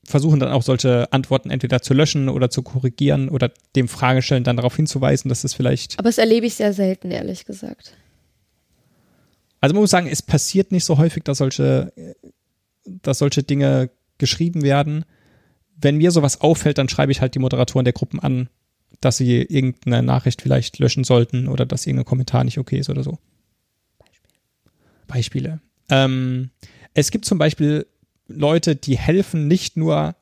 versuchen dann auch solche Antworten entweder zu löschen oder zu korrigieren oder dem Fragestellen dann darauf hinzuweisen, dass es vielleicht. Aber das erlebe ich sehr selten, ehrlich gesagt. Also man muss sagen, es passiert nicht so häufig, dass solche, dass solche Dinge geschrieben werden. Wenn mir sowas auffällt, dann schreibe ich halt die Moderatoren der Gruppen an, dass sie irgendeine Nachricht vielleicht löschen sollten oder dass irgendein Kommentar nicht okay ist oder so. Beispiel. Beispiele. Ähm, es gibt zum Beispiel Leute, die helfen nicht nur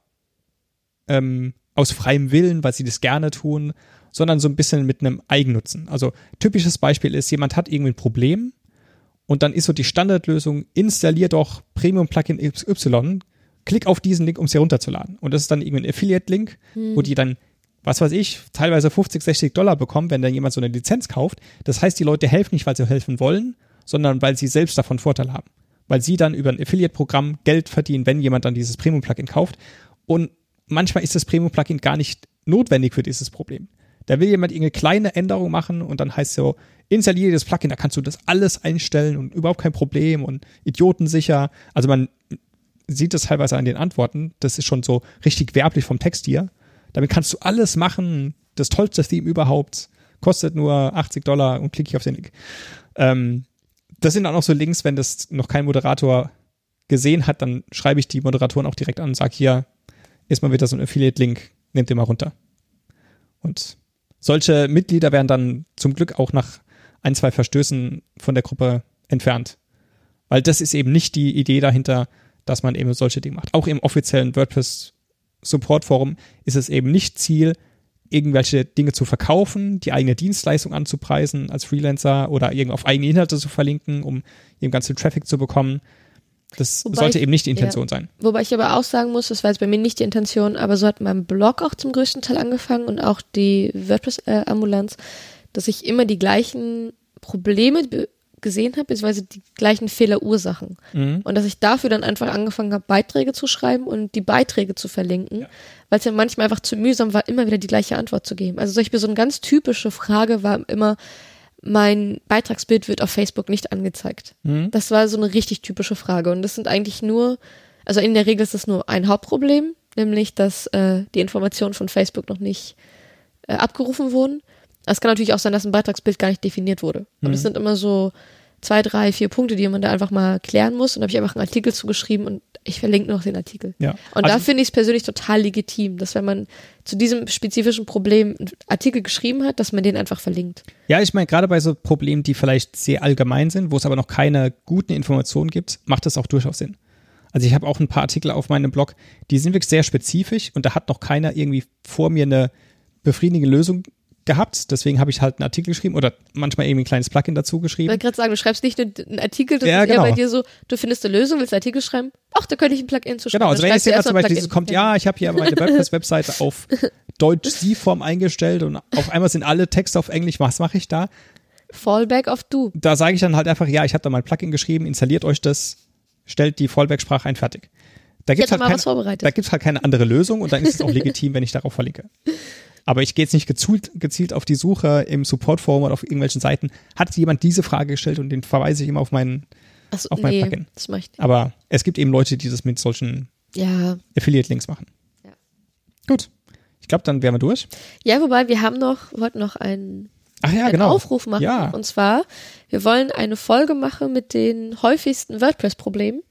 ähm, aus freiem Willen, weil sie das gerne tun, sondern so ein bisschen mit einem Eigennutzen. Also typisches Beispiel ist, jemand hat irgendwie ein Problem und dann ist so die Standardlösung, installier doch Premium-Plugin XY, klick auf diesen Link, um es herunterzuladen. Und das ist dann irgendwie ein Affiliate-Link, hm. wo die dann, was weiß ich, teilweise 50, 60 Dollar bekommen, wenn dann jemand so eine Lizenz kauft. Das heißt, die Leute helfen nicht, weil sie helfen wollen, sondern weil sie selbst davon Vorteil haben. Weil sie dann über ein Affiliate-Programm Geld verdienen, wenn jemand dann dieses Premium-Plugin kauft. Und manchmal ist das Premium-Plugin gar nicht notwendig für dieses Problem. Da will jemand irgendeine kleine Änderung machen und dann heißt so, installiere das Plugin, da kannst du das alles einstellen und überhaupt kein Problem und idiotensicher. Also man sieht das teilweise an den Antworten, das ist schon so richtig werblich vom Text hier. Damit kannst du alles machen, das tollste Theme überhaupt, kostet nur 80 Dollar und klicke ich auf den Link. Ähm, das sind dann auch so Links, wenn das noch kein Moderator gesehen hat, dann schreibe ich die Moderatoren auch direkt an und sage, hier ist mal wieder so ein Affiliate-Link, nehmt den mal runter. Und solche Mitglieder werden dann zum Glück auch nach ein, zwei Verstößen von der Gruppe entfernt. Weil das ist eben nicht die Idee dahinter, dass man eben solche Dinge macht. Auch im offiziellen WordPress Support Forum ist es eben nicht Ziel, irgendwelche Dinge zu verkaufen, die eigene Dienstleistung anzupreisen als Freelancer oder irgend auf eigene Inhalte zu verlinken, um eben ganzen Traffic zu bekommen. Das Wobei sollte ich- eben nicht die Intention ja. sein. Wobei ich aber auch sagen muss, das war jetzt bei mir nicht die Intention, aber so hat mein Blog auch zum größten Teil angefangen und auch die WordPress-Ambulanz, dass ich immer die gleichen Probleme gesehen habe, beziehungsweise die gleichen Fehlerursachen. Mhm. Und dass ich dafür dann einfach angefangen habe, Beiträge zu schreiben und die Beiträge zu verlinken, weil es ja manchmal einfach zu mühsam war, immer wieder die gleiche Antwort zu geben. Also zum Beispiel so eine ganz typische Frage war immer, mein Beitragsbild wird auf Facebook nicht angezeigt. Mhm. Das war so eine richtig typische Frage. Und das sind eigentlich nur, also in der Regel ist das nur ein Hauptproblem, nämlich, dass äh, die Informationen von Facebook noch nicht äh, abgerufen wurden. Es kann natürlich auch sein, dass ein Beitragsbild gar nicht definiert wurde. Und es sind immer so zwei, drei, vier Punkte, die man da einfach mal klären muss. Und da habe ich einfach einen Artikel zugeschrieben und ich verlinke noch den Artikel. Ja. Und Also- da finde ich es persönlich total legitim, dass wenn man zu diesem spezifischen Problem einen Artikel geschrieben hat, dass man den einfach verlinkt. Ja, ich meine, gerade bei so Problemen, die vielleicht sehr allgemein sind, wo es aber noch keine guten Informationen gibt, macht das auch durchaus Sinn. Also ich habe auch ein paar Artikel auf meinem Blog, die sind wirklich sehr spezifisch und da hat noch keiner irgendwie vor mir eine befriedigende Lösung gehabt. Deswegen habe ich halt einen Artikel geschrieben oder manchmal irgendwie ein kleines Plugin dazu Ich geschrieben. wollte gerade sagen, du schreibst nicht einen Artikel, das Ja, ist eher genau. bei dir so, du findest eine Lösung, willst einen Artikel schreiben, ach, da könnte ich ein Plugin zu schreiben. Genau, also wenn jetzt jemand zum Beispiel Plugin. kommt, ja, ich habe hier meine WordPress-Webseite auf Deutsch-Sie-Form eingestellt und auf einmal sind alle Texte auf Englisch, was mache ich da? Fallback auf du. da sage ich dann halt einfach, ja, ich habe da mal ein Plugin geschrieben, installiert euch das, stellt die Fallback-Sprache ein, fertig. Da gibt's hätte halt da gibt's halt keine andere Lösung und dann ist es auch legitim, wenn ich darauf verlinke. Aber ich gehe jetzt nicht gezielt, gezielt auf die Suche im Support-Forum oder auf irgendwelchen Seiten. Hat jemand diese Frage gestellt und den verweise ich immer auf meinen. Achso, auf mein nee, Plugin. das mache ich nicht. Aber es gibt eben Leute, die das mit solchen Ja. Affiliate-Links machen. Ja. Gut. Ich glaube, dann wären wir durch. Ja, wobei wir haben noch, wollten noch einen, Ach ja, einen genau. Aufruf machen. Ja. Und zwar, wir wollen eine Folge machen mit den häufigsten WordPress-Problemen.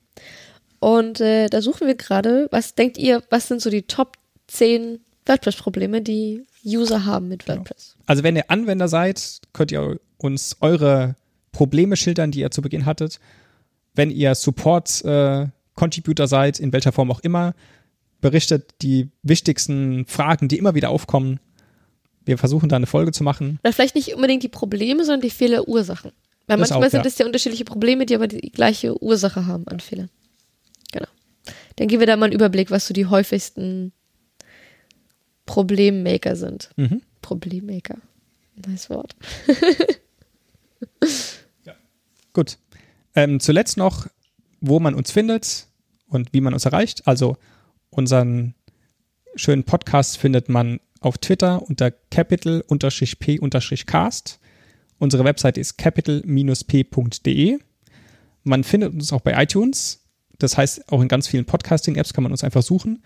Und äh, da suchen wir gerade, was denkt ihr, was sind so die Top 10 WordPress-Probleme, die User haben mit Genau. WordPress? Also wenn ihr Anwender seid, könnt ihr uns eure Probleme schildern, die ihr zu Beginn hattet. Wenn ihr Support-Contributor seid, in welcher Form auch immer, berichtet die wichtigsten Fragen, die immer wieder aufkommen. Wir versuchen da eine Folge zu machen. Oder vielleicht nicht unbedingt die Probleme, sondern die Fehlerursachen. Weil Das manchmal auch, sind es ja unterschiedliche Probleme, die aber die gleiche Ursache haben an Fehlern. Genau. Dann geben wir da mal einen Überblick, was so die häufigsten Problemmaker sind. Mhm. Problemmaker. Nice Wort. Gut. Ähm, zuletzt noch, wo man uns findet und wie man uns erreicht. Also unseren schönen Podcast findet man auf Twitter unter capital-p-cast. Unsere Webseite ist capital-p.de. Man findet uns auch bei iTunes. Das heißt, auch in ganz vielen Podcasting-Apps kann man uns einfach suchen.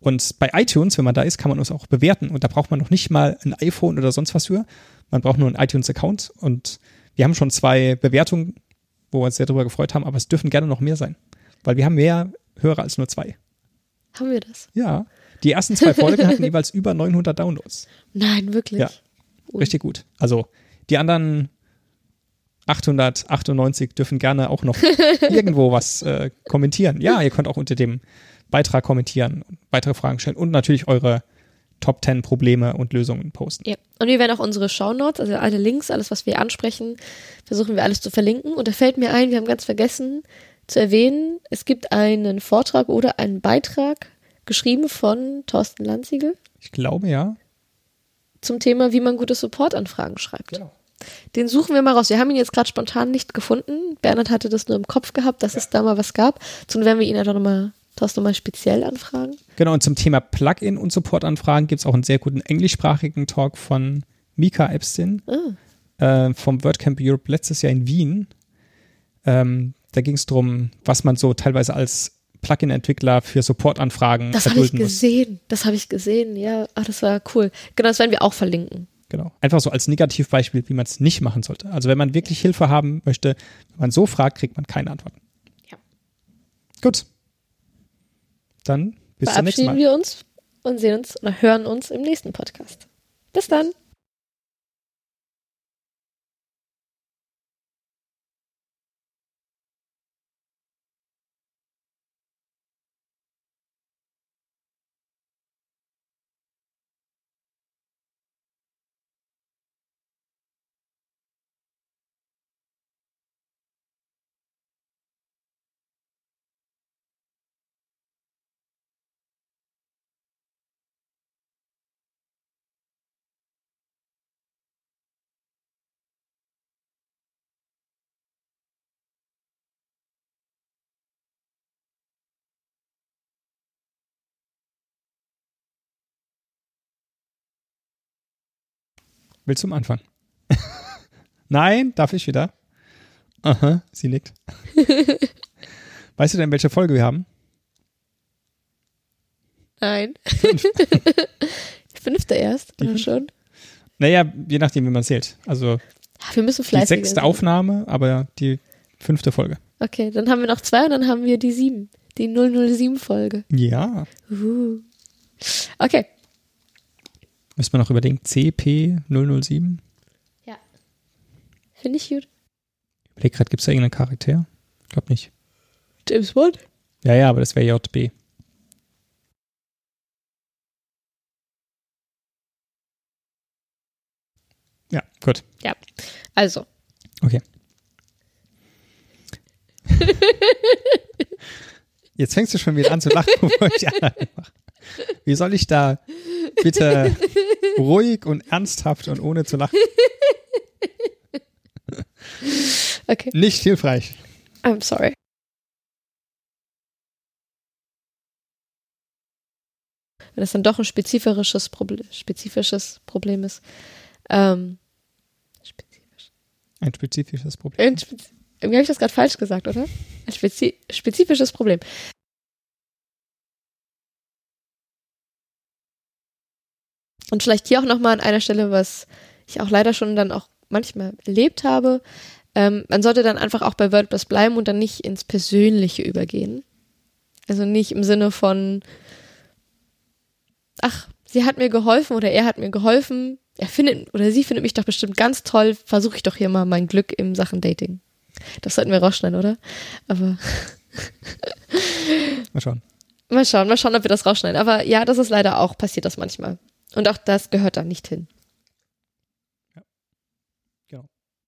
Und bei iTunes, wenn man da ist, kann man uns auch bewerten. Und da braucht man noch nicht mal ein iPhone oder sonst was für. Man braucht nur einen iTunes-Account. Und wir haben schon zwei Bewertungen, wo wir uns sehr darüber gefreut haben, aber es dürfen gerne noch mehr sein. Weil wir haben mehr Hörer als nur zwei. Haben wir das? Ja. Die ersten zwei Folgen hatten jeweils über 900 Downloads. Nein, wirklich. Ja. Richtig gut. Also die anderen 898 dürfen gerne auch noch irgendwo was äh, kommentieren. Ja, ihr könnt auch unter dem Beitrag kommentieren weitere Fragen stellen und natürlich eure Top 10 Probleme und Lösungen posten. Ja. Und wir werden auch unsere Shownotes, also alle Links, alles, was wir ansprechen, versuchen wir alles zu verlinken. Und da fällt mir ein, wir haben ganz vergessen zu erwähnen, es gibt einen Vortrag oder einen Beitrag geschrieben von Thorsten Lanziegel Ich glaube ja. zum Thema, wie man gute Supportanfragen schreibt. Genau. Den suchen wir mal raus. Wir haben ihn jetzt gerade spontan nicht gefunden. Bernhard hatte das nur im Kopf gehabt, dass es da mal was gab. So werden wir ihn einfach nochmal, Thorsten nochmal speziell anfragen. Genau, und zum Thema Plugin und Supportanfragen gibt es auch einen sehr guten englischsprachigen Talk von Mika Epstein Ah. äh, vom WordCamp Europe letztes Jahr in Wien. Ähm, da ging es darum, was man so teilweise als Plugin-Entwickler für Supportanfragen Das habe ich erdulden muss. gesehen. Das habe ich gesehen. Ja, ach, das war cool. Genau, das werden wir auch verlinken. Genau. Einfach so als Negativbeispiel, wie man es nicht machen sollte. Also wenn man wirklich Hilfe haben möchte, wenn man so fragt, kriegt man keine Antworten. Ja. Gut. Dann bis zum nächsten Verabschieden Mal. wir uns und sehen uns oder hören uns im nächsten Podcast. Bis dann. Willst du zum Anfang? Nein, darf ich wieder? Aha, sie nickt. weißt du denn, welche Folge wir haben? Nein. Fünfte erst, Die oder fünfte? schon? Naja, je nachdem, wie man zählt. Also Ah, Wir müssen die fleißig sechste sein. Aufnahme, aber die fünfte Folge. Okay, dann haben wir noch zwei und dann haben wir die sieben. Die 007-Folge. Ja. Uh. Okay. Müssen wir noch überlegen. CP007? Ja. Finde ich gut. Ich überleg grad, gibt es da irgendeinen Charakter? Ich glaube nicht. James Bond? Ja, ja, aber das wäre JB. Ja, gut. Also. Okay. Jetzt fängst du schon wieder an zu lachen, bevor ich die anderen mache. Wie soll ich da bitte ruhig und ernsthaft und ohne zu lachen? Okay. Nicht hilfreich. I'm sorry. Wenn es dann doch ein spezifisches Problem, spezifisches Problem ist. Ähm, spezifisch. Ein spezifisches Problem. Ein spez irgendwie habe ich das gerade falsch gesagt, oder? Ein spezi spezifisches Problem. Und vielleicht hier auch nochmal an einer Stelle, was ich auch leider schon dann auch manchmal erlebt habe. Ähm, man sollte dann einfach auch bei WordPress bleiben und dann nicht ins Persönliche übergehen. Also nicht im Sinne von, ach, sie hat mir geholfen oder er hat mir geholfen. Er findet oder sie findet mich doch bestimmt ganz toll. Versuche ich doch hier mal mein Glück in Sachen Dating. Das sollten wir rausschneiden, oder? Aber Mal schauen. mal schauen, mal schauen, ob wir das rausschneiden. Aber ja, das ist leider auch, passiert das manchmal. Und auch das gehört da nicht hin.